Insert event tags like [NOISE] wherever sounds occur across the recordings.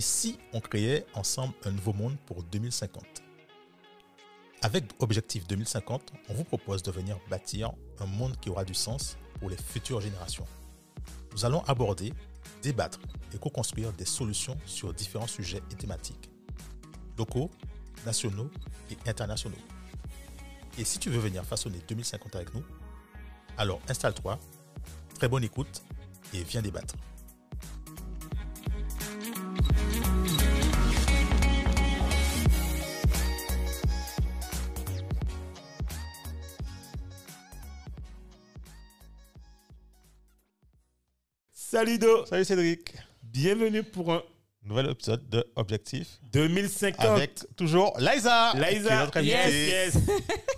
Et si on créait ensemble un nouveau monde pour 2050 Avec Objectif 2050, on vous propose de venir bâtir un monde qui aura du sens pour les futures générations. Nous allons aborder, débattre et co-construire des solutions sur différents sujets et thématiques, locaux, nationaux et internationaux. Et si tu veux venir façonner 2050 avec nous, alors installe-toi, très bonne écoute et viens débattre. Salut Do, Salut Cédric, bienvenue pour un nouvel épisode de Objectif 2050. avec toujours Liza. qui est Liza, notre yes, yes.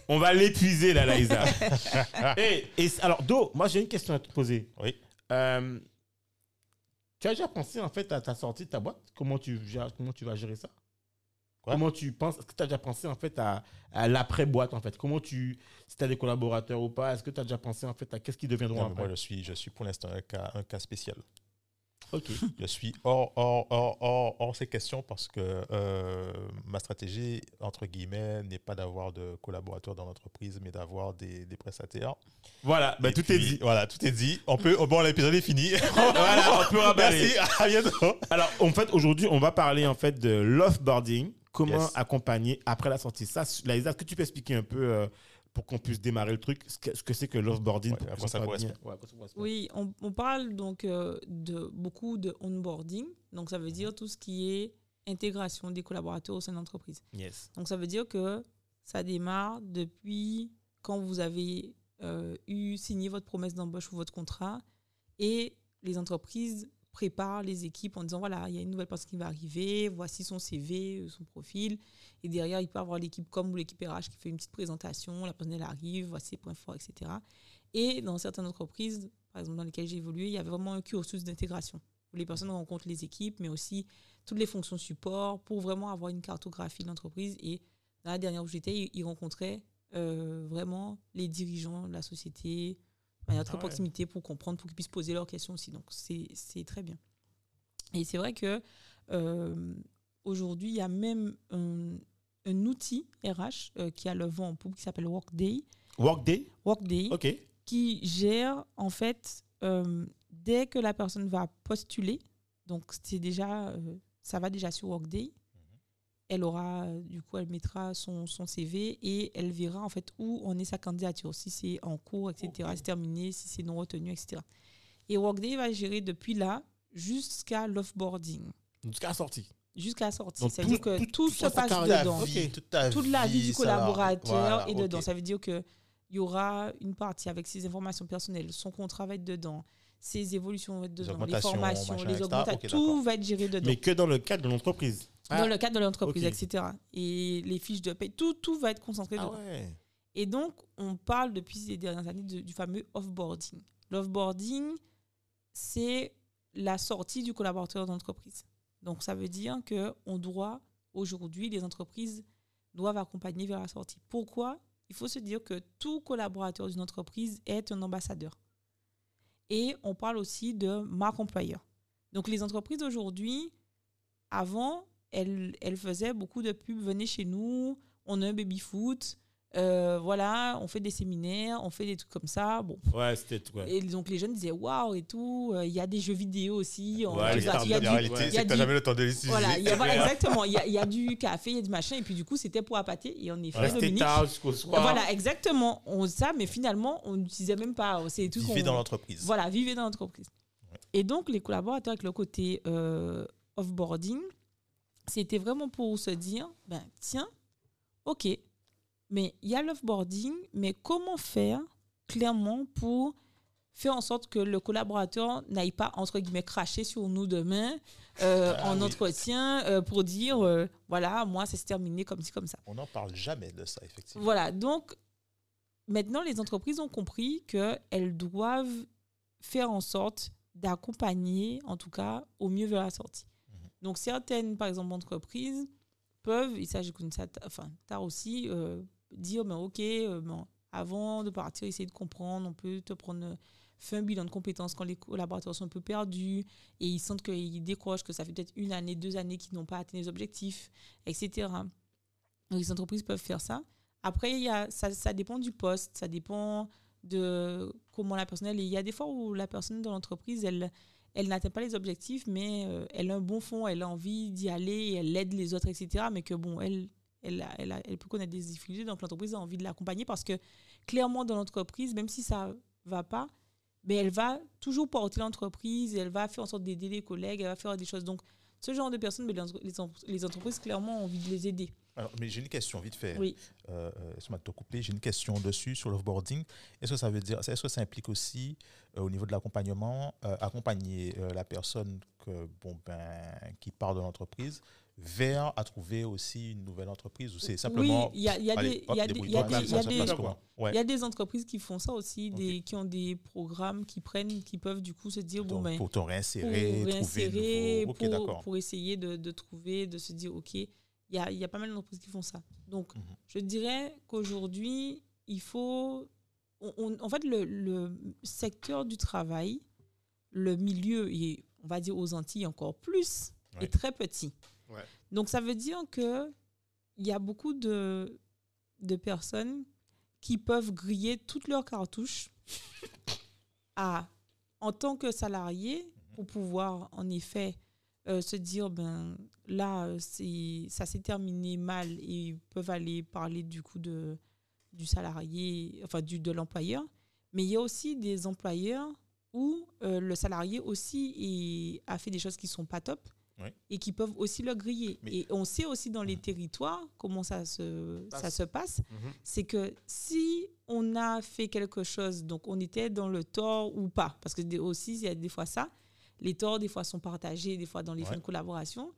On va l'épuiser là, Liza. [LAUGHS] et, et alors Do, moi j'ai une question à te poser. Oui. Euh, tu as déjà pensé en fait à ta sortie de ta boîte? Comment tu, gères- comment tu vas gérer ça? Quoi? Comment tu penses Est-ce que tu as déjà pensé en fait à, à l'après-boîte en fait? Comment tu. Si tu as des collaborateurs ou pas, est-ce que tu as déjà pensé en fait à qu'est-ce qu'ils deviendront Non, après? moi, je suis, je suis pour l'instant un cas, un cas spécial. Ok. [LAUGHS] Je suis hors, hors, hors, hors, hors ces questions parce que euh, ma stratégie, entre guillemets, n'est pas d'avoir de collaborateurs dans l'entreprise, mais d'avoir des, des prestataires. Voilà, bah, tout puis, est dit. Voilà, tout est dit. On peut, bon, l'épisode est fini. [LAUGHS] voilà, on peut. [LAUGHS] Merci, à bientôt. Alors, en fait, aujourd'hui, on va parler en fait de l'offboarding, comment Yes. accompagner après la sortie. Ça, Laïsa, est-ce que tu peux expliquer un peu euh, pour qu'on puisse démarrer le truc, ce que ce que c'est que l'offboarding Ouais, pour ça correspond. ouais. Oui, on, on parle donc euh, de beaucoup de onboarding. Donc, ça veut dire tout ce qui est intégration des collaborateurs au sein de l'entreprise. Yes. Donc, ça veut dire que ça démarre depuis quand vous avez euh, eu signé votre promesse d'embauche ou votre contrat et les entreprises préparent les équipes en disant voilà, il y a une nouvelle personne qui va arriver, voici son CV, euh, son profil. Et derrière, il peut avoir l'équipe comme ou l'équipe RH qui fait une petite présentation, la personne elle arrive, voici ses points forts, etc. Et dans certaines entreprises, par exemple dans lesquelles j'ai évolué, il y avait vraiment un cursus d'intégration où les personnes rencontrent les équipes, mais aussi toutes les fonctions support pour vraiment avoir une cartographie de l'entreprise. Et dans la dernière où j'étais, ils- ils rencontraient euh, vraiment les dirigeants de la société manière très Ah ouais. proximité pour comprendre, pour qu'ils puissent poser leurs questions aussi. Donc c'est très bien. Et c'est vrai que euh, aujourd'hui, il y a même un, un outil RH euh, qui a le vent en poupe qui s'appelle Workday. Workday? Workday Ok. qui gère en fait euh, dès que la personne va postuler, donc c'est déjà ça va déjà sur Workday. Elle aura du coup elle mettra son, son CV et elle verra en fait où en est sa candidature, si c'est en cours, etc., Ok. c'est terminé, si c'est non retenu, etc. Et Workday va gérer depuis là jusqu'à l'offboarding, Jusqu'à la sortie. jusqu'à la sortie. C'est-à-dire tout- que tout- se passe dedans toute, ta toute la vie du collaborateur voilà, est dedans. Ça veut dire que il y aura une partie avec ses informations personnelles, son contrat va être dedans, ses évolutions vont être dedans, les formations, machin, les augmentations, tout va être géré dedans. Mais que dans le cadre de l'entreprise. Dans le cadre de l'entreprise, etc. Et les fiches de paie, tout, tout va être concentré Ah dedans. ouais. Et donc, on parle depuis ces dernières années de- du fameux offboarding. L'offboarding, c'est la sortie du collaborateur d'entreprise. Donc, ça veut dire que on doit, aujourd'hui, les entreprises doivent accompagner vers la sortie. Pourquoi? Il faut se dire que tout collaborateur d'une entreprise est un ambassadeur. Et on parle aussi de marque employeur. Donc, les entreprises aujourd'hui, avant, elles faisaient beaucoup de pubs. Venez chez nous, on a un baby-foot. euh, voilà, on fait des séminaires, on fait des trucs comme ça. Bon. Ouais, c'était tout. ouais. Et donc les jeunes disaient waouh et tout. euh, Il y a des jeux vidéo aussi. on- Ouais, il les y a- du- La réalité, ouais. il y c'est a que t'as du- jamais le temps de l'utiliser. voilà, il y a- voilà, [LAUGHS] exactement. Il y, a, il y a du café, il y a du machin. Et puis du coup, c'était pour appâter. Et en effet, Rester Dominique. tard jusqu'au soir. Voilà, exactement. On ça, mais finalement, on n'utilisait même pas. C'est tout. Vivez dans l'entreprise. voilà, vivez dans l'entreprise. Et donc, les collaborateurs avec le côté euh, offboarding, c'était vraiment pour se dire, ben tiens, ok, mais il y a l'offboarding, mais comment faire clairement pour faire en sorte que le collaborateur n'aille pas, entre guillemets, cracher sur nous demain euh, Ah en oui. entretien euh, pour dire, euh, voilà, moi, ça s'est terminé comme ci, comme ça. On n'en parle jamais de ça, effectivement. Voilà, donc maintenant les entreprises ont compris qu'elles doivent faire en sorte d'accompagner, en tout cas, au mieux vers la sortie. Donc certaines, par exemple, entreprises peuvent, et ça je connais ça, enfin, tard aussi, euh, dire, ben, ok, euh, avant de partir, essayer de comprendre, on peut te prendre, fait un bilan de compétences quand les collaborateurs sont un peu perdus et ils sentent qu'ils décrochent, que ça fait peut-être une année, deux années qu'ils n'ont pas atteint les objectifs, etc. Donc, les entreprises peuvent faire ça. Après, il y a, ça, dépend du poste, ça dépend de comment la personne est. Il y a des fois où la personne dans l'entreprise, elle, elle n'atteint pas les objectifs, mais euh, elle a un bon fond, elle a envie d'y aller, elle aide les autres, etc. Mais que bon, elle, peut connaître des difficultés, donc l'entreprise a envie de l'accompagner parce que clairement dans l'entreprise, même si ça va pas, mais elle va toujours porter l'entreprise, elle va faire en sorte d'aider les collègues, elle va faire des choses. Donc, ce genre de personnes, mais les entreprises, clairement, ont envie de les aider. Alors, mais j'ai une question vite fait. Oui. Euh, euh, te couper. J'ai une question dessus sur l'offboarding. Est-ce que ça veut dire, est-ce que ça implique aussi euh, au niveau de l'accompagnement, euh, accompagner la personne que, bon, ben, qui part de l'entreprise vers à trouver aussi une nouvelle entreprise? Ou c'est simplement oui il y a, y a des il y a des il y a des il y a des entreprises qui font ça aussi des qui ont des programmes qui prennent qui peuvent du coup se dire bon ben pour te réinsérer pour réinsérer trouver pour, pour, essayer de, de, trouver de se dire ok il y a, il y a pas mal d'entreprises qui font ça donc Mhm. je dirais qu'aujourd'hui il faut on- on- en fait le, le secteur du travail le milieu et on va dire aux Antilles encore plus Ouais. est très petit Ouais. donc ça veut dire que il y a beaucoup de, de personnes qui peuvent griller toutes leurs cartouches [LAUGHS] à, en tant que salarié pour pouvoir en effet euh, se dire ben là euh, c'est ça s'est terminé mal et ils peuvent aller parler du coup de du salarié enfin du de l'employeur mais il y a aussi des employeurs où euh, le salarié aussi est- a fait des choses qui sont pas top et qui peuvent aussi le griller Mais- et on sait aussi dans les Mhm. territoires comment ça se ça Passe. se passe Mhm. c'est que si on a fait quelque chose, donc on était dans le tort ou pas, parce que aussi, il y a des fois ça, les torts, des fois, sont partagés, des fois dans les Ouais. fins de collaboration,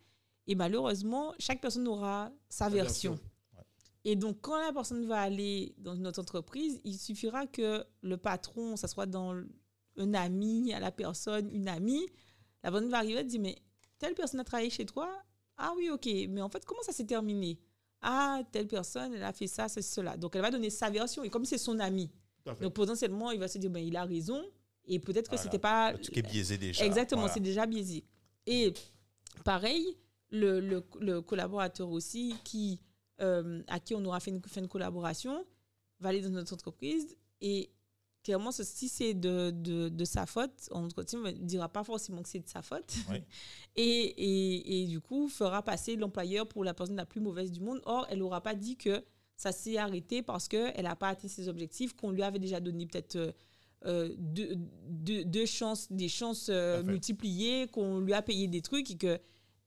et malheureusement, chaque personne aura sa version. version. Ouais. Et donc, quand la personne va aller dans notre entreprise, il suffira que le patron, ça soit dans un ami à la personne, une amie, la personne va arriver et dire, mais telle personne a travaillé chez toi? Ah oui, ok, mais en fait, comment ça s'est terminé? Ah, telle personne, elle a fait ça, c'est cela. Donc, elle va donner sa version. Et comme c'est son ami, donc potentiellement, il va se dire, ben, il a raison. Et peut-être que Voilà. c'était pas... Truc est biaisé déjà. Exactement, Voilà. c'est déjà biaisé. Et pareil, le, le- le collaborateur aussi, qui, euh, à qui on aura fait une, fait une collaboration, va aller dans notre entreprise et clairement, si c'est de, de, de sa faute, on ne dira pas forcément que c'est de sa faute. Oui. [LAUGHS] Et, et, et du coup, fera passer l'employeur pour la personne la plus mauvaise du monde. Or, elle n'aura pas dit que ça s'est arrêté parce qu'elle n'a pas atteint ses objectifs, qu'on lui avait déjà donné peut-être euh, deux, deux, deux chances, des chances euh, multipliées, qu'on lui a payé des trucs et qu'elle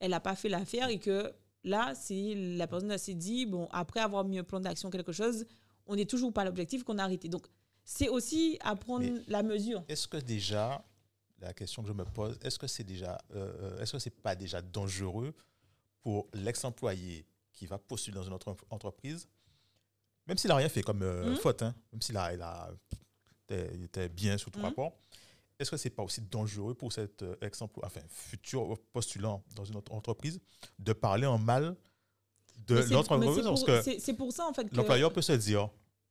n'a pas fait l'affaire et que là, c'est la personne s'est dit, bon, après avoir mis un plan d'action, quelque chose, on n'est toujours pas à l'objectif qu'on a arrêté. Donc, c'est aussi à prendre Mais- la mesure. Est-ce que déjà, la question que je me pose, est-ce que c'est déjà, euh, euh, est-ce que c'est pas déjà dangereux pour l'ex-employé qui va postuler dans une autre entreprise, même s'il n'a rien fait comme euh, Mhm. faute, hein, même s'il a, il a, était, il était bien sur tout Mhm. rapport, est-ce que c'est pas aussi dangereux pour cet euh, ex-employé, enfin futur postulant dans une autre entreprise, de parler en mal de l'autre entreprise parce pour- que C'est pour ça, en fait, que... l'employeur peut se dire,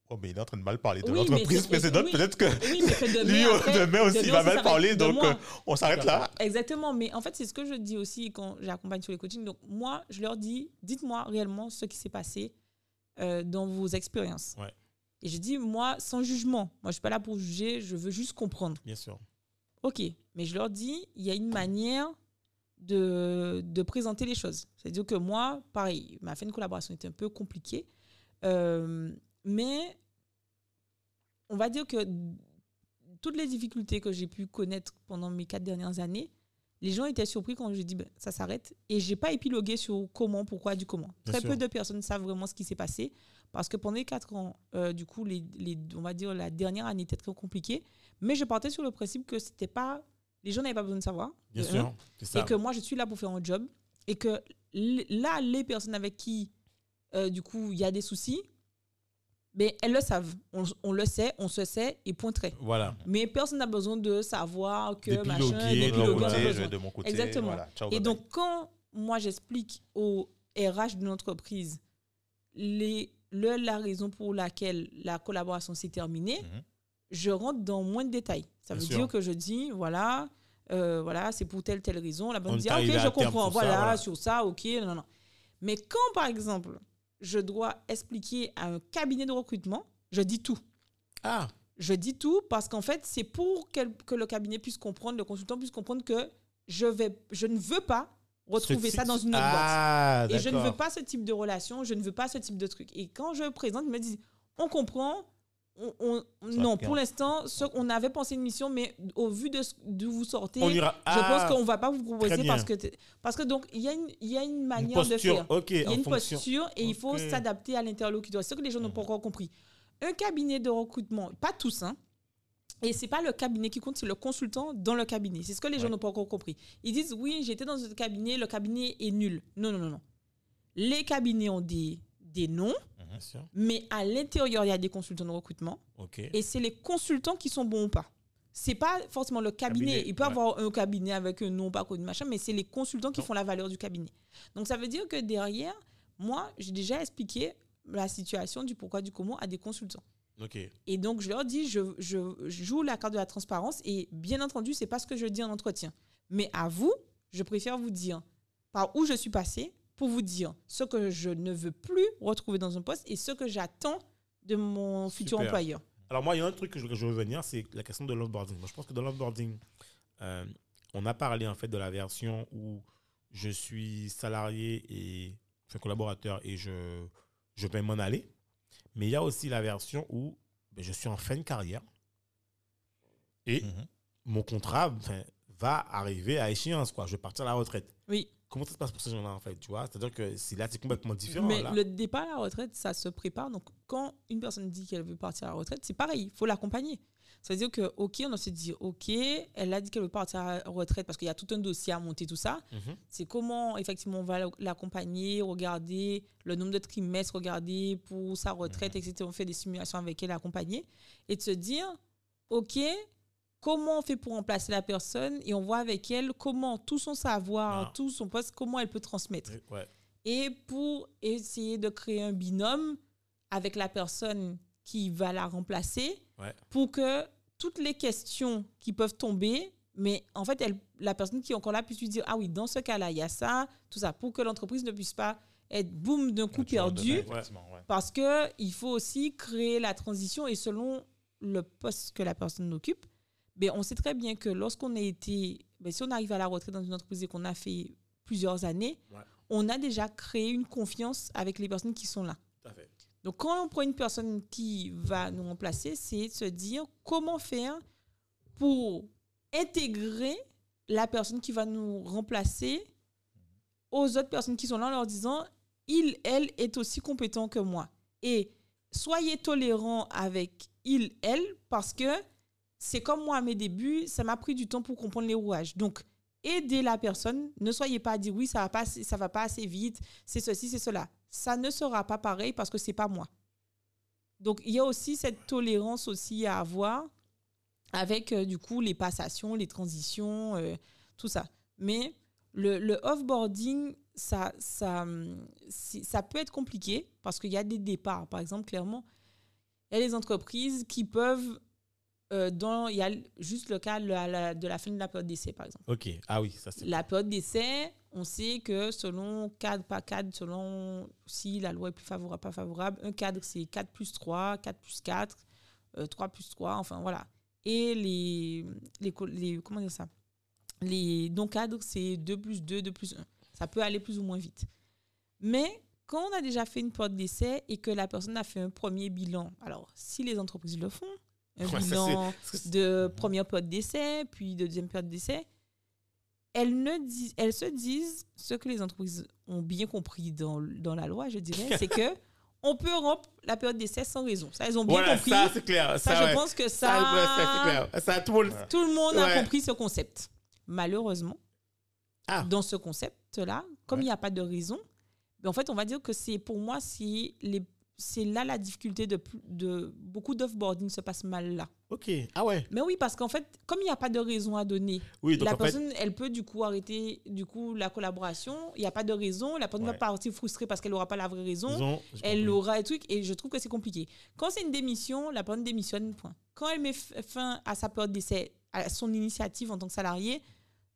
oh mais il est en train de mal parler de Oui, l'entreprise précédente, oui. peut-être que Oui, mais que [LAUGHS] demain, lui après, demain aussi il va mal parler, donc euh, on s'arrête là. Exactement, mais en fait, c'est ce que je dis aussi quand j'accompagne sur les coachings. Donc, moi, je leur dis, dites-moi réellement ce qui s'est passé euh, dans vos expériences. Ouais. Et je dis, moi, sans jugement, moi, je ne suis pas là pour juger, je veux juste comprendre. Bien sûr. Ok, mais je leur dis, il y a une manière de, de présenter les choses. C'est-à-dire que moi, pareil, ma fin de collaboration était un peu compliquée, euh, mais on va dire que toutes les difficultés que j'ai pu connaître pendant mes quatre dernières années, les gens étaient surpris quand je dis ben, ça s'arrête et j'ai pas épilogué sur comment, pourquoi, du comment. Bien Très sûr. peu de personnes savent vraiment ce qui s'est passé parce que pendant les quatre ans, euh, du coup, les, les- on va dire la dernière année était très compliquée, mais je partais sur le principe que c'était pas, les gens n'avaient pas besoin de savoir, Bien de sûr. Ça. et que moi je suis là pour faire un job et que là les personnes avec qui euh, du coup il y a des soucis, ben elles le savent, on, on le sait, on se sait et point très. Voilà. Mais personne n'a besoin de savoir que D'épiloguer, machin, de d'épiloguer, de mon côté, je besoin. vais de mon côté. Exactement. voilà. Ciao, Et donc, quand moi j'explique au RH de l'entreprise les, le- la raison pour laquelle la collaboration s'est terminée. Mhm. je rentre dans moins de détails. Ça Bien veut sûr. dire que je dis, voilà, euh, voilà, c'est pour telle, telle raison. La est dit, ah, ok, je comprends, ça, voilà, voilà. sur ça, ok, non, non. Mais quand, par exemple, je dois expliquer à un cabinet de recrutement, je dis tout. Ah, Je dis tout parce qu'en fait, c'est pour que le cabinet puisse comprendre, le consultant puisse comprendre que je, vais, je ne veux pas retrouver Ce ça dans une autre boîte. ah, Et je ne veux pas ce type de relation, je ne veux pas ce type de truc. Et quand je présente, ils me disent, on comprend, on, non, pour l'instant, on avait pensé une mission, mais au vu de ce- d'où vous sortez, On ira. je Ah, pense qu'on va pas vous proposer parce que, parce que donc, il y, a une- y a une une manière de faire. ok, Il y a une fonction. posture et il faut s'adapter à l'interlocuteur. C'est ce que les gens n'ont pas encore compris. Un cabinet de recrutement, pas tous, hein, et c'est pas le cabinet qui compte, c'est le consultant dans le cabinet. C'est ce que les gens n'ont pas encore compris. Ils disent oui, j'étais dans un cabinet, le cabinet est nul. Non, non, non, non. Les cabinets ont des, des noms, sûr. mais à l'intérieur, il y a des consultants de recrutement. Et c'est les consultants qui sont bons ou pas. C'est pas forcément le cabinet. Cabinet, Il peut ouais. avoir un cabinet avec un nom pas connu, machin, mais c'est les consultants qui Non. font la valeur du cabinet. Donc ça veut dire que derrière, moi, j'ai déjà expliqué la situation du pourquoi du comment à des consultants. Et donc je leur dis, je, je joue la carte de la transparence et bien entendu, c'est pas ce que je dis en entretien. Mais à vous, je préfère vous dire par où je suis passé pour vous dire ce que je ne veux plus retrouver dans un poste et ce que j'attends de mon futur employeur. Alors moi, il y a un truc que je, que je veux revenir, c'est la question de l'onboarding. Moi, je pense que dans l'onboarding, euh, on a parlé en fait de la version où je suis salarié et enfin, collaborateur et je, je vais m'en aller. Mais il y a aussi la version où ben, je suis en fin de carrière et Mhm. mon contrat va arriver à échéance. Quoi. Je vais partir à la retraite. Oui, Comment ça se passe pour ces gens-là en fait tu vois? C'est-à-dire que c'est là, c'est complètement différent. mais là. le départ à la retraite, ça se prépare. Donc, quand une personne dit qu'elle veut partir à la retraite, c'est pareil, il faut l'accompagner. Ça veut dire que, OK, on se dire, OK, elle a dit qu'elle veut partir à la retraite parce qu'il y a tout un dossier à monter, tout ça. Mhm. C'est comment, effectivement, on va l'accompagner, regarder le nombre de trimestres, regarder pour sa retraite, etc. On fait des simulations avec elle, accompagner. Et de se dire, OK, comment on fait pour remplacer la personne et on voit avec elle comment tout son savoir, Ah. tout son poste, comment elle peut transmettre Ouais. et pour essayer de créer un binôme avec la personne qui va la remplacer Ouais. pour que toutes les questions qui peuvent tomber, mais en fait, elle, la personne qui est encore là puisse lui dire, ah oui, dans ce cas-là, il y a ça, tout ça, pour que l'entreprise ne puisse pas être boum d'un coup vois, perdu, ouais. parce que il faut aussi créer la transition et selon le poste que la personne occupe, ben, on sait très bien que lorsqu'on a été, ben, si on arrive à la retraite dans une entreprise et qu'on a fait plusieurs années, Ouais. on a déjà créé une confiance avec les personnes qui sont là. Tout à fait. Donc quand on prend une personne qui va nous remplacer, c'est de se dire comment faire pour intégrer la personne qui va nous remplacer aux autres personnes qui sont là en leur disant il, elle est aussi compétent que moi. Et soyez tolérants avec il, elle, parce que c'est comme moi à mes débuts, ça m'a pris du temps pour comprendre les rouages. Donc, aidez la personne. Ne soyez pas dire oui, ça va pas, ça va pas assez vite, c'est ceci, c'est cela. Ça ne sera pas pareil parce que c'est pas moi. Donc, il y a aussi cette tolérance aussi à avoir avec, euh, du coup, les passations, les transitions, euh, tout ça. Mais le, le offboarding, ça, ça, ça peut être compliqué parce qu'il y a des départs. Par exemple, clairement, il y a des entreprises qui peuvent, euh, dans, il y a juste le cas de la, de la fin de la période d'essai, par exemple. Ok. Ah oui, ça c'est. La période d'essai, on sait que selon cadre, pas cadre, selon si la loi est plus favorable, pas favorable, un cadre c'est 4 plus 3, 4 plus 4, euh, 3 plus 3, enfin voilà. Et les, les, les comment dire ça? Les non-cadres c'est 2 plus 2, 2 plus 1. Ça peut aller plus ou moins vite. Mais quand on a déjà fait une période d'essai et que la personne a fait un premier bilan, alors si les entreprises le font, un Ouais, ça, bilan c'est- de première période d'essai, puis de deuxième période d'essai, elles, ne disent, elles se disent ce que les entreprises ont bien compris dans, dans la loi, je dirais, [LAUGHS] c'est que on peut rompre la période d'essai sans raison. Ça, elles ont bien Voilà, compris. ça c'est clair. Ça, je ouais. pense que Ça, ça, clair. Tout le monde. tout le monde a compris ce concept. Malheureusement, Ah. dans ce concept-là, comme il n'y a pas de raison, ben, en fait, on va dire que c'est pour moi, c'est les c'est là la difficulté de, de beaucoup d'offboarding se passe mal là. Ok. Ah ouais. Mais oui, parce qu'en fait, comme il n'y a pas de raison à donner, Oui, la fait. personne, elle peut du coup arrêter du coup la collaboration. Il n'y a pas de raison. La personne va Ouais. partir frustrée parce qu'elle n'aura pas la vraie raison. Elle aura un truc et je trouve que c'est compliqué. Quand c'est une démission, la personne démissionne, point. Quand elle met fin à sa période d'essai, à son initiative en tant que salarié,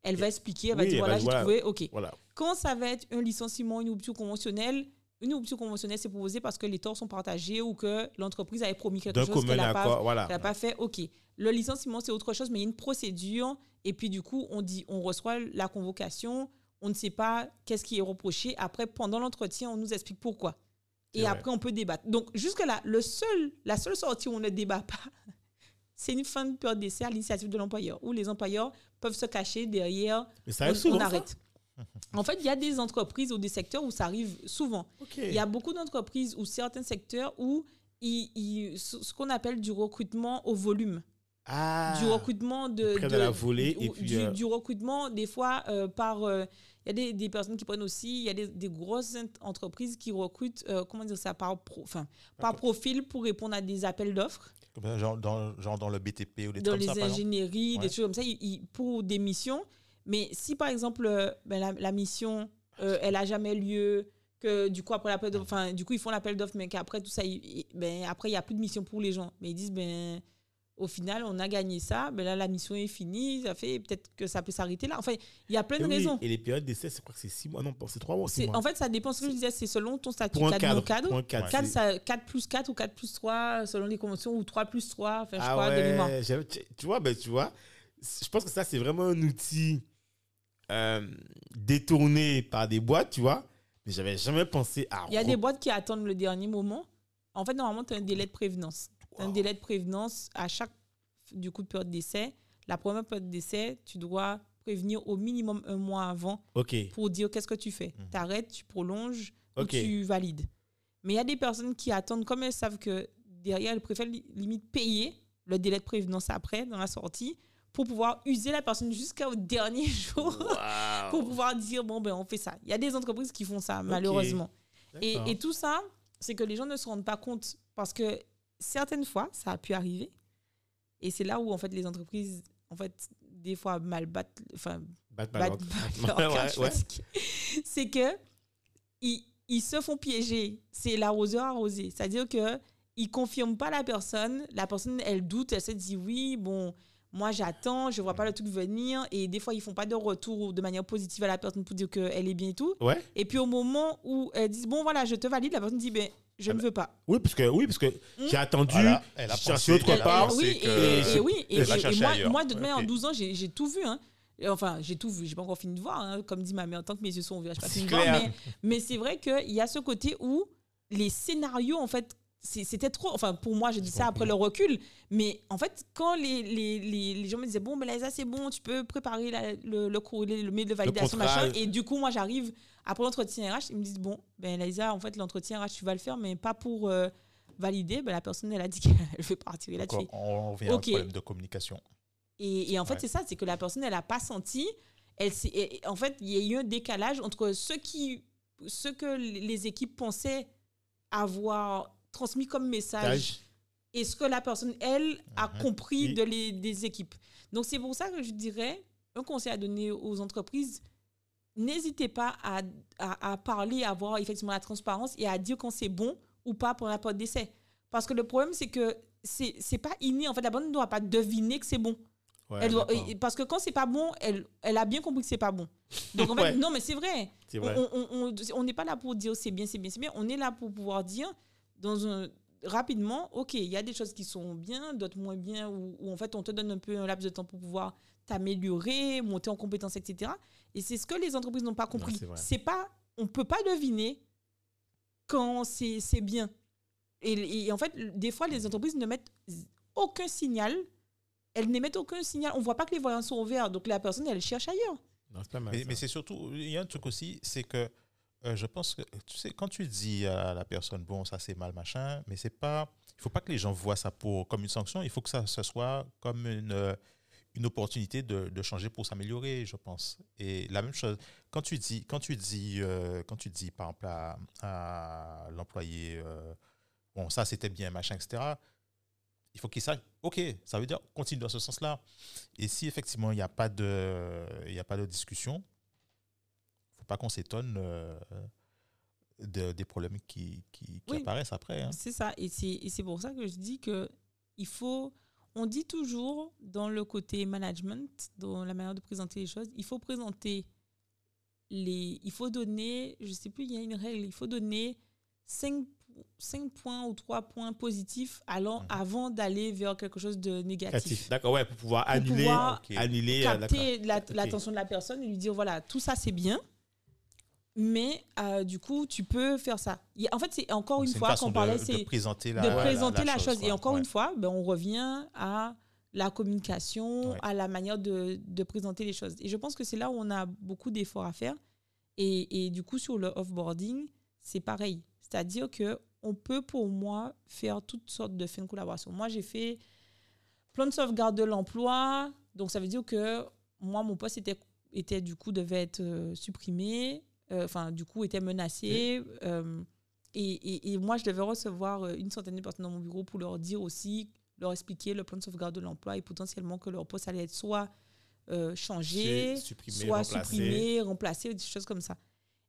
elle va expliquer, elle va Oui, dire voilà, va- j'ai voilà. trouvé, ok. Voilà. Quand ça va être un licenciement, une rupture conventionnelle, une rupture conventionnelle, c'est proposé parce que les torts sont partagés ou que l'entreprise avait promis quelque chose qu'elle n'a pas. Voilà. pas fait, ok. Le licenciement, c'est autre chose, mais il y a une procédure. Et puis, du coup, on dit, on reçoit la convocation, on ne sait pas qu'est-ce qui est reproché. Après, pendant l'entretien, on nous explique pourquoi. Et vrai. après, on peut débattre. Donc, jusque-là, le seul, la seule sortie où on ne débat pas, [LAUGHS] c'est une fin de période d'essai à l'initiative de l'employeur, où les employeurs peuvent se cacher derrière, Mais ça on, souvent. on ça arrête. En fait, il y a des entreprises ou des secteurs où ça arrive souvent. Il y a beaucoup d'entreprises ou certains secteurs où il, il- ce qu'on appelle du recrutement au volume. Ah. du recrutement de, de- à la volée du, et puis, du, euh, du recrutement des fois euh, par euh, il y a des, des personnes qui prennent aussi il y a des, des grosses ent- entreprises qui recrutent comment dire ça par pro, par profil pour répondre à des appels d'offres. Genre dans, genre dans le BTP ou des dans trucs les ça, ingénieries des choses comme ça ils- ils- pour des missions mais si par exemple euh, ben, la, la mission euh, elle a jamais lieu que du coup après l'appel enfin du coup ils font l'appel d'offres mais qu'après tout ça il- ben après il y a plus de mission pour les gens mais ils disent ben au final on a gagné ça ben là la mission est finie ça fait peut-être que ça peut s'arrêter là enfin il y a plein Et de oui, raisons Et les périodes d'essai, c'est quoi que c'est 6 mois Non, c'est 3 mois ou 6 C'est- mois. en fait ça dépend ce que je disais c'est selon ton statut pour un cadre, cadre. non-cadre. Pour un cadre. 4, c'est- ça- 4 plus 4 ou 4 plus 3 selon les conventions ou 3 plus 3 enfin je Ah crois de mémoire ouais, tu tu vois, ben, tu vois, je pense que ça, c'est vraiment un outil euh, détourné par des boîtes, tu vois, mais j'avais jamais pensé à... Il y a des boîtes qui attendent le dernier moment. En fait, normalement, tu as un délai de prévenance. T'as un Wow. délai de prévenance à chaque du coup de période d'essai. La première période d'essai, tu dois prévenir au minimum un mois avant pour dire qu'est-ce que tu fais. Mhm. Tu arrêtes, tu prolonges ou tu valides. Mais il y a des personnes qui attendent, comme elles savent que derrière, elles préfèrent li- limite payer le délai de prévenance après, dans la sortie, pour pouvoir user la personne jusqu'au dernier [LAUGHS] jour pour pouvoir dire bon ben on fait ça. Il y a des entreprises qui font ça malheureusement. Et, et tout ça, c'est que les gens ne se rendent pas compte parce que certaines fois, ça a pu arriver. Et c'est là où en fait les entreprises, en fait, des fois mal battent, enfin battent, [LAUGHS] Ouais, ouais. fatiguée. [LAUGHS] C'est que ils, ils se font piéger. C'est l'arroseur arrosé. C'est-à-dire que ils confirment pas la personne. La personne, elle doute, elle se dit oui, bon, moi j'attends, je vois pas le truc venir. Et des fois, ils font pas de retour de manière positive à la personne pour dire qu'elle est bien et tout. Ouais. Et puis au moment où elles disent bon voilà, je te valide, la personne dit ben je Ah ne bah, veux pas. Oui, parce que, oui, parce que j'ai attendu, Voilà, elle a cherché autre elle a part. oui, et, que- et- oui, et, et- moi, moi, de manière, en Ok. 12 ans, j'ai tout vu. Hein. Enfin, j'ai tout vu. J'ai pas encore fini de voir, hein. comme dit ma mère, tant que mes yeux sont ouverts, j'ai pas fini de voir. clair. Mais, mais c'est vrai qu'il y a ce côté où les scénarios, en fait, c'était trop. Enfin, pour moi, je dis Je ça après le recul. Mais en fait, quand les, les, les, les gens me disaient, bon, ben là, c'est bon, tu peux préparer la- le, le courrier, le mail de validation, machin. Et du coup, moi, j'arrive après l'entretien RH, ils me disent, bon, ben Laïsa, en fait, l'entretien RH, tu vas le faire, mais pas pour euh, valider. Ben, la personne, elle a dit [LAUGHS] qu'elle veut partir. Et là, tu fais, on revient Ok. au problème de communication. et, et en fait, Ouais. c'est ça, c'est que la personne, elle n'a pas senti. Elle, et en fait, il y a eu un décalage entre ce, qui, ce que les équipes pensaient avoir transmis comme message et ce que la personne, elle, a Mhm. compris Oui. de les, des équipes. Donc, c'est pour ça que je dirais, un conseil à donner aux entreprises, n'hésitez pas à, à, à parler, à avoir effectivement la transparence et à dire quand c'est bon ou pas pour la porte d'essai. Parce que le problème, c'est que c'est pas inné. En fait, la personne ne doit pas deviner que c'est bon. Ouais, Elle doit- parce que quand c'est pas bon, elle, elle a bien compris que c'est pas bon. Donc en [LAUGHS] fait, Ouais. non, mais c'est vrai. Vrai. on- on- on- on n'est pas là pour dire c'est bien, c'est bien, c'est bien. On est là pour pouvoir dire dans un, rapidement, ok, il y a des choses qui sont bien, d'autres moins bien, ou ou en fait on te donne un peu un laps de temps pour pouvoir t'améliorer, monter en compétences, etc. Et c'est ce que les entreprises n'ont pas compris. c'est pas, on peut pas deviner quand c'est c'est bien. Et, et en fait, des fois, les entreprises ne mettent aucun signal. Elles n'émettent aucun signal. On voit pas que les voyants sont ouverts. Donc la personne, elle cherche ailleurs. Non, c'est pas mal. Mais, ça. mais c'est surtout, il y a un truc aussi, c'est que euh, je pense que, tu sais, quand tu dis à la personne, bon, ça c'est mal, machin, mais c'est pas, il faut pas que les gens voient ça pour, comme une sanction, il faut que ça, ce soit comme une, euh, une opportunité de, de changer pour s'améliorer, je pense. Et la même chose, quand tu dis, quand tu dis, euh, quand tu dis par exemple à, l'employé, bon, ça c'était bien, machin, etc. Il faut qu'ils sachent, ok, ça veut dire continue dans ce sens-là. Et si effectivement il n'y a a pas de discussion, pas qu'on s'étonne euh, de- des problèmes qui, qui, qui Oui. apparaissent après. hein. C'est ça. Et c'est pour ça que je dis que il faut. On dit toujours dans le côté management, dans la manière de présenter les choses, il faut présenter les. Il faut donner, je sais plus, il y a une règle, il faut donner 5, points ou 3 points positifs allant, Mhm. avant d'aller vers quelque chose de négatif. D'accord, ouais, pour pouvoir Pour annuler, pouvoir Ok. annuler, euh, capter la- l'attention de la personne et lui dire voilà, tout ça c'est bien. Mais euh, du coup, tu peux faire ça. En fait, c'est encore Donc, une fois qu'on parlait, c'est de présenter la, de la- présenter la, chose. Et encore Ouais. une fois, ben, on revient à la communication, Ouais. à la manière de, de présenter les choses. Et je pense que c'est là où on a beaucoup d'efforts à faire. Et, et du coup, sur le offboarding, c'est pareil. C'est-à-dire que on peut, pour moi, faire toutes sortes de fins de collaboration. Moi, j'ai fait plan de sauvegarde de l'emploi. Donc, ça veut dire que moi, mon poste était, était du coup, devait être euh, supprimé. Euh, Enfin, du coup, était menacé. Euh, et, et- et moi, je devais recevoir euh, une centaine de personnes dans mon bureau pour leur dire aussi, leur expliquer le plan de sauvegarde de l'emploi et potentiellement que leur poste allait être soit euh, changé, supprimé, soit remplacé. supprimé, remplacé, des choses comme ça.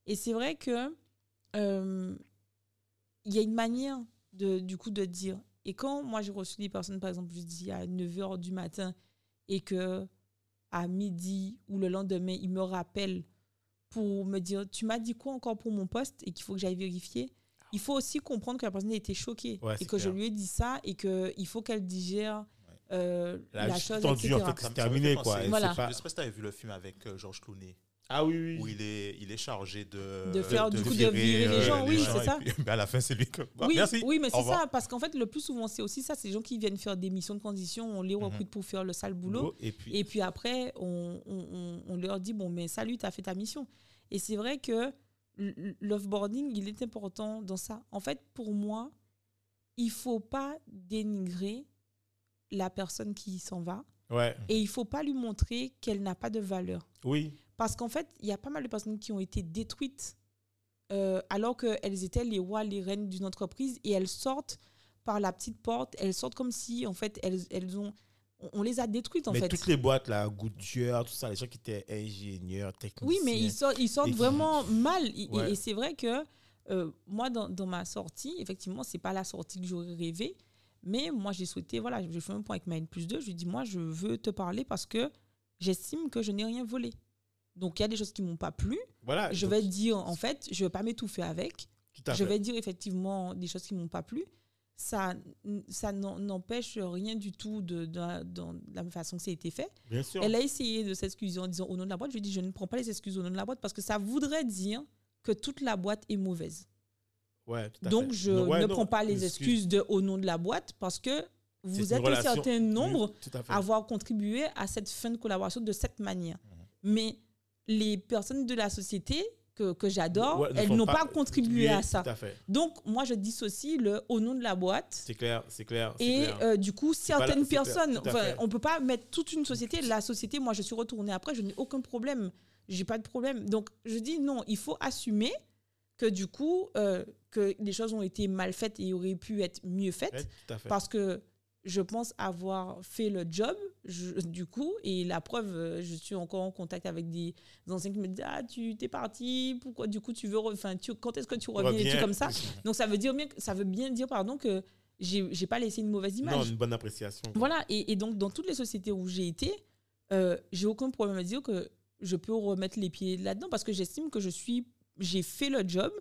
Et c'est vrai que il y a une manière de, du coup de dire. Et quand moi j'ai reçu des personnes, par exemple, je dis à 9h du matin et que à midi ou le lendemain, ils me rappellent pour me dire Tu m'as dit quoi encore pour mon poste et qu'il faut que j'aille vérifier. Il faut aussi comprendre que la personne a été choquée Ouais, et que je lui ai dit ça et qu'il faut qu'elle digère euh, La la, chose, tendu, etc. en fait, c'est terminé, quoi. Voilà. Je sais pas si tu avais vu le film avec euh, Georges Clooney, Ah oui, oui. où il est, il est chargé de, De faire, du coup, de virer les gens, oui, c'est ça. puis, ben, à la fin, c'est lui que. Bah, oui, merci. oui, mais c'est ça, parce qu'en fait, le plus souvent, c'est aussi ça, c'est les gens qui viennent faire des missions de transition, on les recrute pour faire le sale boulot, Et puis, et puis après, on, on- on- on leur dit, bon, mais salut, tu as fait ta mission. Et c'est vrai que l'offboarding, il est important dans ça. En fait, pour moi, il faut pas dénigrer la personne qui s'en va, ouais, et il faut pas lui montrer qu'elle n'a pas de valeur. oui. Parce qu'en fait, il y a pas mal de personnes qui ont été détruites euh, alors qu'elles étaient les rois, les reines d'une entreprise et elles sortent par la petite porte. Elles sortent comme si, en fait, elles, elles ont. on- les a détruites, en mais fait. toutes les boîtes, là, Goodyear, tout ça, les gens qui étaient ingénieurs, techniciens. Oui, mais ils sortent, ils sortent qui- vraiment mal. Et, et- Ouais. et c'est vrai que euh, moi, dans, dans ma sortie, effectivement, c'est pas la sortie que j'aurais rêvé. Mais moi, j'ai souhaité, voilà, j'ai fait un point avec ma N plus 2. Je lui dit, moi, je veux te parler parce que j'estime que je n'ai rien volé. Donc, il y a des choses qui m'ont pas plu. Voilà. je vais dire, en fait, je vais pas m'étouffer avec. Je fait. vais dire effectivement des choses qui m'ont pas plu. Ça, ça n'empêche rien du tout de, de- dans la façon que ça a été fait. Bien sûr. Elle a essayé de s'excuser en disant au nom de la boîte. Je lui ai dit, je ne prends pas les excuses au nom de la boîte parce que ça voudrait dire que toute la boîte est mauvaise. Ouais, tout à Donc, fait. je Non, ouais, ne non, prends pas les excuse. excuses de, au nom de la boîte parce que vous êtes un certain nombre à avoir contribué à cette fin de collaboration de cette manière. Mhm. Mais les personnes de la société que, que j'adore, Ouais, ne elles n'ont pas, contribué à ça. À. Donc, moi, je dissocie le au nom de la boîte. C'est clair, c'est clair. Et clair. euh, du coup, certaines personnes, enfin, on peut pas mettre toute une société. La société, moi, je suis retournée après, je n'ai aucun problème. J'ai pas de problème. Donc, je dis non, il faut assumer que du coup, euh, que les choses ont été mal faites et auraient pu être mieux faites Ouais, parce que je pense avoir fait le job, je- du coup, et la preuve, euh, je suis encore en contact avec des anciens qui me disent Ah, tu t'es parti, pourquoi du coup tu veux. Enfin, tu, quand est-ce que tu reviens, et tout comme ça. Donc, ça veut, dire, bien- ça veut bien dire pardon, que j'ai j'ai pas laissé une mauvaise image. Non, une bonne appréciation. quoi. Voilà, et, et donc dans toutes les sociétés où j'ai été, euh, j'ai aucun problème à dire que je peux remettre les pieds là-dedans parce que j'estime que je suis, j'ai fait le job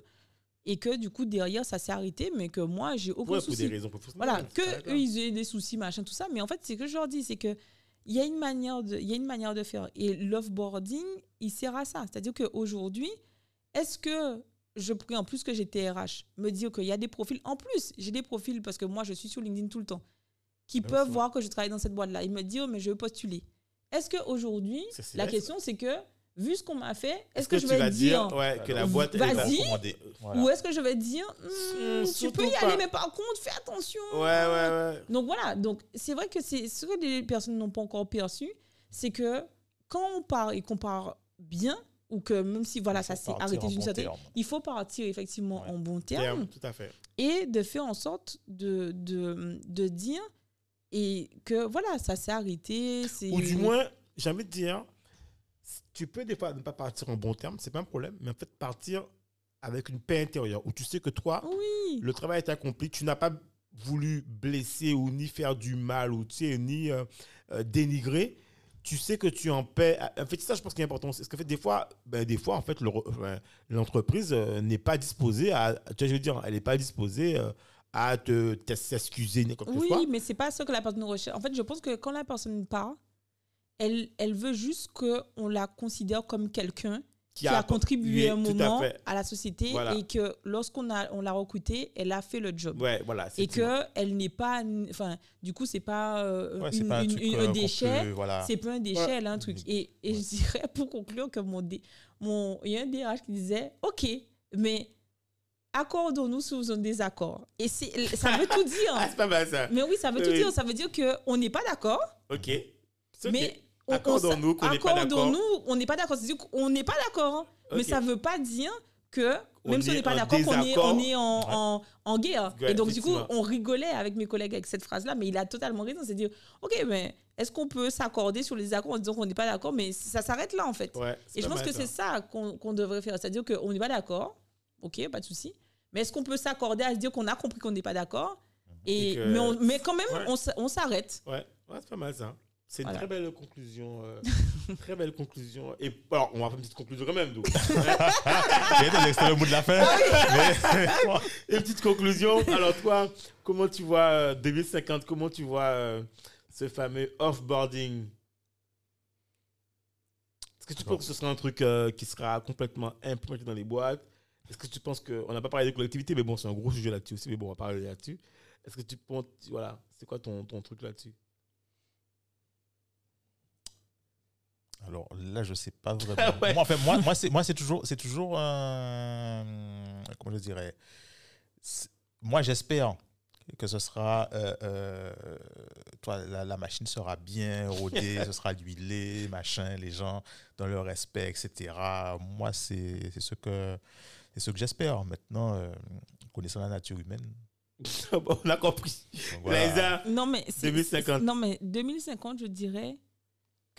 et que du coup derrière ça s'est arrêté, mais que moi j'ai aucun Ouais, pour souci. des raisons. Voilà, que eux ils aient des soucis, machin, tout ça. Mais en fait, c'est que je leur dis, c'est que il y a une manière de, il y a une manière de faire. Et l'offboarding, il sert à ça. C'est-à-dire qu'aujourd'hui, est-ce que je prie en plus que j'étais RH, me dire qu'il y a des profils, en plus, j'ai des profils parce que moi je suis sur LinkedIn tout le temps, qui peuvent voir que je travaille dans cette boîte-là. Ils me disent, oh, mais je veux postuler. Est-ce qu'aujourd'hui, Ça, c'est la question c'est que, vu ce qu'on m'a fait, est-ce que, que, je tu vais vas dire, dire ouais, que la boîte est vas-y. Voilà. ou est-ce que je vais dire, Hmm, tu peux y pas. aller, mais par contre, fais attention. Ouais, ouais, ouais. Donc voilà, donc c'est vrai que c'est ce que les personnes n'ont pas encore perçu, c'est que quand on part et qu'on part bien, ou que même si voilà, ça s'est arrêté d'une bon certaine. terme. Il faut partir effectivement Ouais. en bon Terme, terme tout à fait. et de faire en sorte de, de, de dire et que voilà, ça s'est arrêté. Ou du moins, j'ai envie de dire, tu peux des fois ne pas partir en bon terme, c'est pas un problème, mais en fait partir avec une paix intérieure où tu sais que toi, Oui, le travail est accompli, tu n'as pas voulu blesser ou ni faire du mal ou tu sais, ni euh, euh, dénigrer. Tu sais que tu es en paix. En fait, c'est ça, je pense, qui est important. Parce qu'en fait, des fois, ben, des fois, en fait, le l'entreprise euh, n'est pas disposée à. Tu vois, je veux dire, elle n'est pas disposée à te te- s'excuser ni quoi que ce soit. oui, mais c'est pas ce que la personne recherche. En fait, je pense que quand la personne part, elle, elle veut juste qu'on la considère comme quelqu'un qui, a, contribué un à moment à, la société Voilà. et que lorsqu'on a, on l'a recrutée, elle a fait le job. Ouais, voilà. et que elle n'est pas enfin du coup c'est pas euh, Ouais, c'est une- pas un une- une- euh, un déchet peut- voilà. c'est pas un déchet elle a un truc et, et je dirais pour conclure que mon dé- mon il y a un DRH qui disait ok mais accordons-nous sous un désaccord et c'est ça veut tout dire [LAUGHS] Ah, c'est pas mal ça. mais oui ça veut tout dire ça veut dire que on n'est pas d'accord Ok. C'est mais Accordons-nous qu'on n'est pas d'accord. accordons-nous on n'est pas d'accord c'est-à-dire qu'on n'est pas d'accord hein. mais ça veut pas dire que On même si on est n'est pas d'accord, qu'on est, désaccord. on est en, Ouais. en, en guerre. Ouais, et donc, du coup, on rigolait avec mes collègues avec cette phrase-là, mais il a totalement raison. C'est dire, OK, mais est-ce qu'on peut s'accorder sur les accords en disant qu'on n'est pas d'accord Mais ça s'arrête là, en fait. Ouais, et je pense que c'est ça qu'on devrait faire. C'est-à-dire qu'on n'est pas d'accord. OK, pas de souci. Mais est-ce qu'on peut s'accorder à se dire qu'on a compris qu'on n'est pas d'accord? Et, Et que- mais, on- mais quand même, on on s'arrête. Ouais, ouais c'est pas mal ça. C'est une Voilà. très belle conclusion. euh, [LAUGHS] très belle conclusion. Et alors, on va faire une petite conclusion quand même. des [LAUGHS] extraits au bout de la fin. mais- [LAUGHS] une petite conclusion. Alors, toi, comment tu vois euh, 2050 Comment tu vois euh, ce fameux offboarding? Est-ce que tu penses que ce sera un truc euh, qui sera complètement implémenté dans les boîtes? Est-ce que tu penses que. On n'a pas parlé de collectivité, mais bon, c'est un gros sujet là-dessus aussi, mais bon, on va parler là-dessus. Est-ce que tu penses. Voilà, c'est quoi ton, ton truc là-dessus? Alors là, je sais pas vraiment. [LAUGHS] Ah ouais. Moi, enfin, moi, moi, c'est, moi, c'est toujours, c'est toujours un, comment je dirais. C'est- Moi, j'espère que ce sera, euh, euh, toi, la, la machine sera bien rodée, [LAUGHS] ce sera huilé, machin, les gens dans leur respect, etc. Moi, c'est, c'est ce que, c'est ce que j'espère. Maintenant, euh, connaissant la nature humaine. [LAUGHS] On a compris. voilà. Non, mais c'est- 2050. c'est- Non, mais 2050, je dirais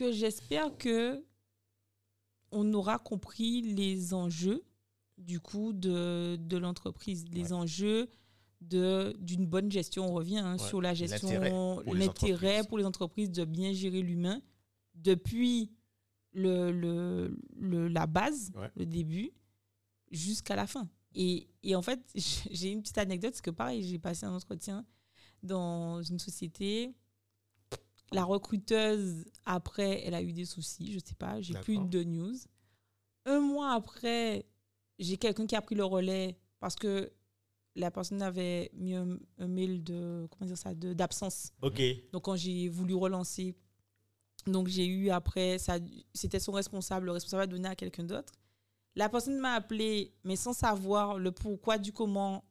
que j'espère que on aura compris les enjeux du coup de, de l'entreprise, les Ouais. enjeux de d'une bonne gestion. On revient hein, Ouais. sur la gestion, l'intérêt pour les entreprises de bien gérer l'humain depuis le, le, le- la base, Ouais. le début, jusqu'à la fin. Et, et en fait, [LAUGHS] j'ai une petite anecdote, parce que pareil, j'ai passé un entretien dans une société. La recruteuse, après, elle a eu des soucis, je sais pas, j'ai plus de news. Un mois après, j'ai quelqu'un qui a pris le relais parce que la personne avait mis un, un mail de, comment dire ça, d'absence. Ok. Donc, quand j'ai voulu relancer, donc j'ai eu après, ça, c'était son responsable, le responsable a donné à quelqu'un d'autre. La personne m'a appelé, mais sans savoir le pourquoi du comment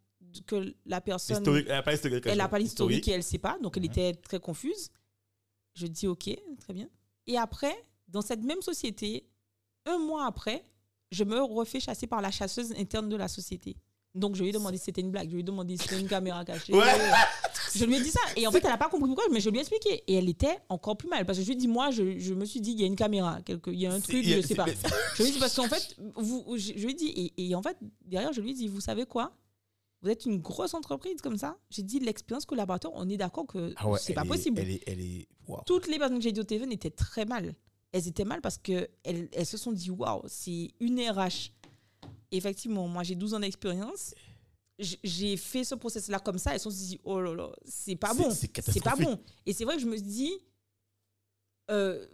que la personne. Elle n'a pas l'historique. Elle elle ne sait pas, donc elle était très confuse. Je dis ok, très bien. Et après, dans cette même société, un mois après, je me refais chasser par la chasseuse interne de la société. Donc je lui ai demandé si c'était une blague, je lui ai demandé si c'était une caméra cachée. Ouais. [LAUGHS] Je lui ai dit ça. Et en fait, elle n'a pas compris pourquoi, mais je lui ai expliqué. Et elle était encore plus mal. Parce que je lui ai dit, moi, je, je me suis dit, il y a une caméra, quelque, il y a un truc, a- je sais pas. Je lui ai dit, parce qu'en fait, vous, je, je lui ai dit, et, et en fait, derrière, je lui ai dit, vous savez quoi? Vous êtes une grosse entreprise comme ça? J'ai dit, l'expérience collaborateur, on est d'accord que Ah ouais, c'est pas est- possible. Elle est, elle est. Toutes les personnes que j'ai dit au téléphone étaient très mal. Elles étaient mal parce qu'elles elles se sont dit, waouh, c'est une RH. Effectivement, moi, j'ai 12 ans d'expérience. J'ai fait ce process-là comme ça. Elles se sont dit, oh là là, c'est pas bon. c'est pas bon. Et c'est vrai que je me dis, euh,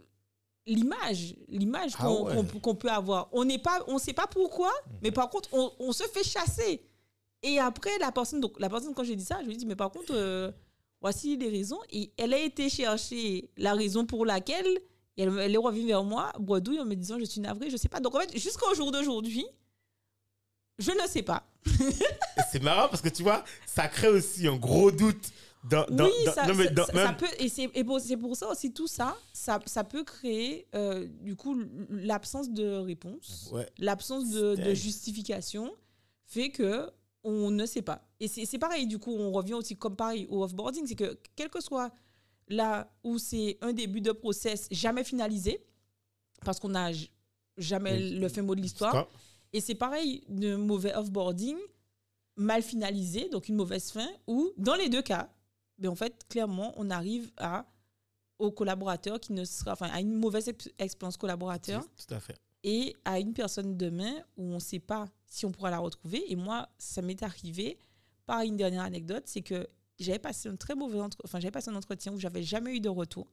l'image, l'image Ah qu'on ouais. peut avoir, on n'est pas, on sait pas pourquoi, mais par contre, on, on se fait chasser. Et après, la personne, donc la personne, quand j'ai dit ça, je lui ai dit, mais par contre, euh, voici les raisons. Et elle a été chercher la raison pour laquelle elle, elle est revenue vers moi, bredouille, en me disant, je suis navrée, je sais pas. Donc en fait, jusqu'au jour d'aujourd'hui, je ne sais pas. C'est marrant parce que tu vois, ça crée aussi un gros doute Dans- dans- oui, dans- ça, non, mais ça- dans- ça- même- ça peut, et c'est pour, pour ça aussi, tout ça, ça, ça peut créer, euh, du coup, l'absence de réponse, Ouais. l'absence de, justification fait que on ne sait pas. Et c'est pareil, du coup, on revient aussi comme pareil au offboarding, c'est que quel que soit là où c'est un début de process jamais finalisé, parce qu'on n'a jamais Oui. le fin mot de l'histoire, et c'est pareil de mauvais offboarding, mal finalisé, donc une mauvaise fin, ou dans les deux cas, ben en fait, clairement, on arrive à, au collaborateur qui ne sera, enfin, à une mauvaise ex- expérience collaborateur Tout à fait. et à une personne demain où on ne sait pas si on pourra la retrouver. Et moi, ça m'est arrivé par une dernière anecdote, c'est que j'avais passé un très mauvais entre- enfin, j'avais passé un entretien où j'avais jamais eu de retour.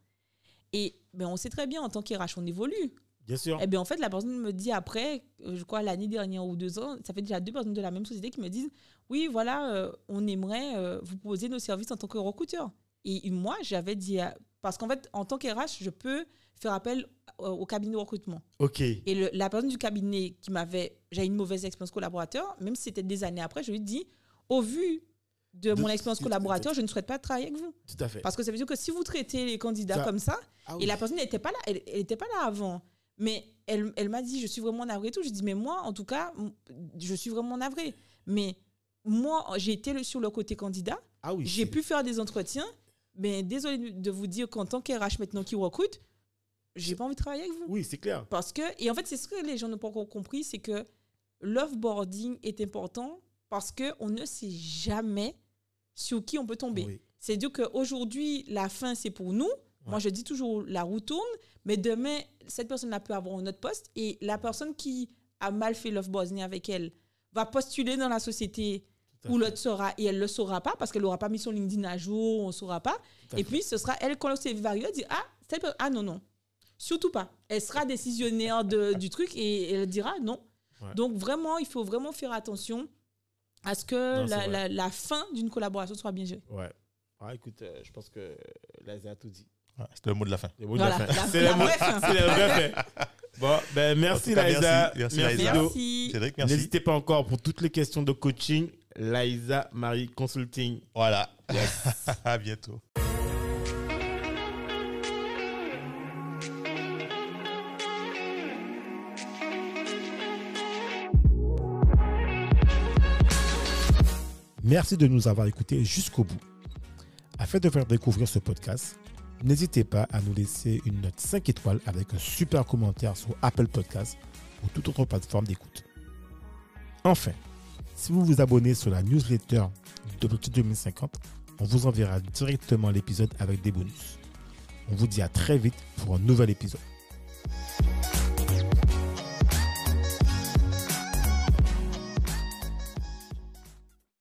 Et ben, on sait très bien, en tant qu'RH, on évolue. Bien sûr. Eh bien, en fait, la personne me dit après, euh, je crois l'année dernière ou deux ans, ça fait déjà deux personnes de la même société qui me disent Oui, voilà, euh, on aimerait euh, vous proposer nos services en tant que recruteur. Et moi, j'avais dit, parce qu'en fait, en tant qu'RH, je peux faire appel euh, au cabinet de recrutement. Ok. Et le- la personne du cabinet qui m'avait, j'ai une mauvaise expérience collaborateur, même si c'était des années après, je lui dis Au vu de, De- mon expérience collaborateur, je ne souhaite pas travailler avec vous. Tout à fait. Parce que ça veut dire que si vous traitez les candidats Ça- comme ça, Ah et la personne n'était pas là, elle n'était pas là avant. Mais elle, elle m'a dit, je suis vraiment navrée et tout. Je dis, mais moi, en tout cas, je suis vraiment navrée. Mais moi, j'ai été le- sur le côté candidat. Ah oui. J'ai pu faire des entretiens. Mais désolé de vous dire qu'en tant qu'RH maintenant qui recrute, j'ai pas envie de travailler avec vous. Oui, c'est clair. Parce que, et en fait, c'est ce que les gens n'ont pas encore compris, c'est que l'offboarding est important parce qu'on ne sait jamais sur qui on peut tomber. Oui. C'est-à-dire qu'aujourd'hui, la fin, c'est pour nous. Moi, je dis toujours, la roue tourne, mais demain, cette personne-là peut avoir un autre poste et la personne qui a mal fait l'offboarding avec elle va postuler dans la société où l'autre sera et elle ne le saura pas parce qu'elle n'aura pas mis son LinkedIn à jour, on ne saura pas. Et fait. puis, ce sera elle, quand le CV va dit Ah, cette personne- ah non, non, surtout pas. Elle sera décisionnaire de- du truc et elle dira non. Ouais. Donc, vraiment, il faut vraiment faire attention à ce que Non, c'est la, la- la fin d'une collaboration soit bien gérée. Ouais. Ah, écoute, euh, je pense que Laïsa a tout dit. Ouais, C'était le mot de la fin. Les mots de Voilà, la fin. la- C'est la les mots- vraie fin. c'est. Bon, ben merci Laïsa. merci. Merci. Merci. Cédric, merci. N'hésitez pas encore pour toutes les questions de coaching. Laïsa Marie Consulting. Voilà. [LAUGHS] à bientôt. Merci de nous avoir écoutés jusqu'au bout. Afin de faire découvrir ce podcast, n'hésitez pas à nous laisser une note 5 étoiles avec un super commentaire sur Apple Podcasts ou toute autre plateforme d'écoute. Enfin, si vous vous abonnez sur la newsletter d'Objectif 2050, on vous enverra directement l'épisode avec des bonus. On vous dit à très vite pour un nouvel épisode.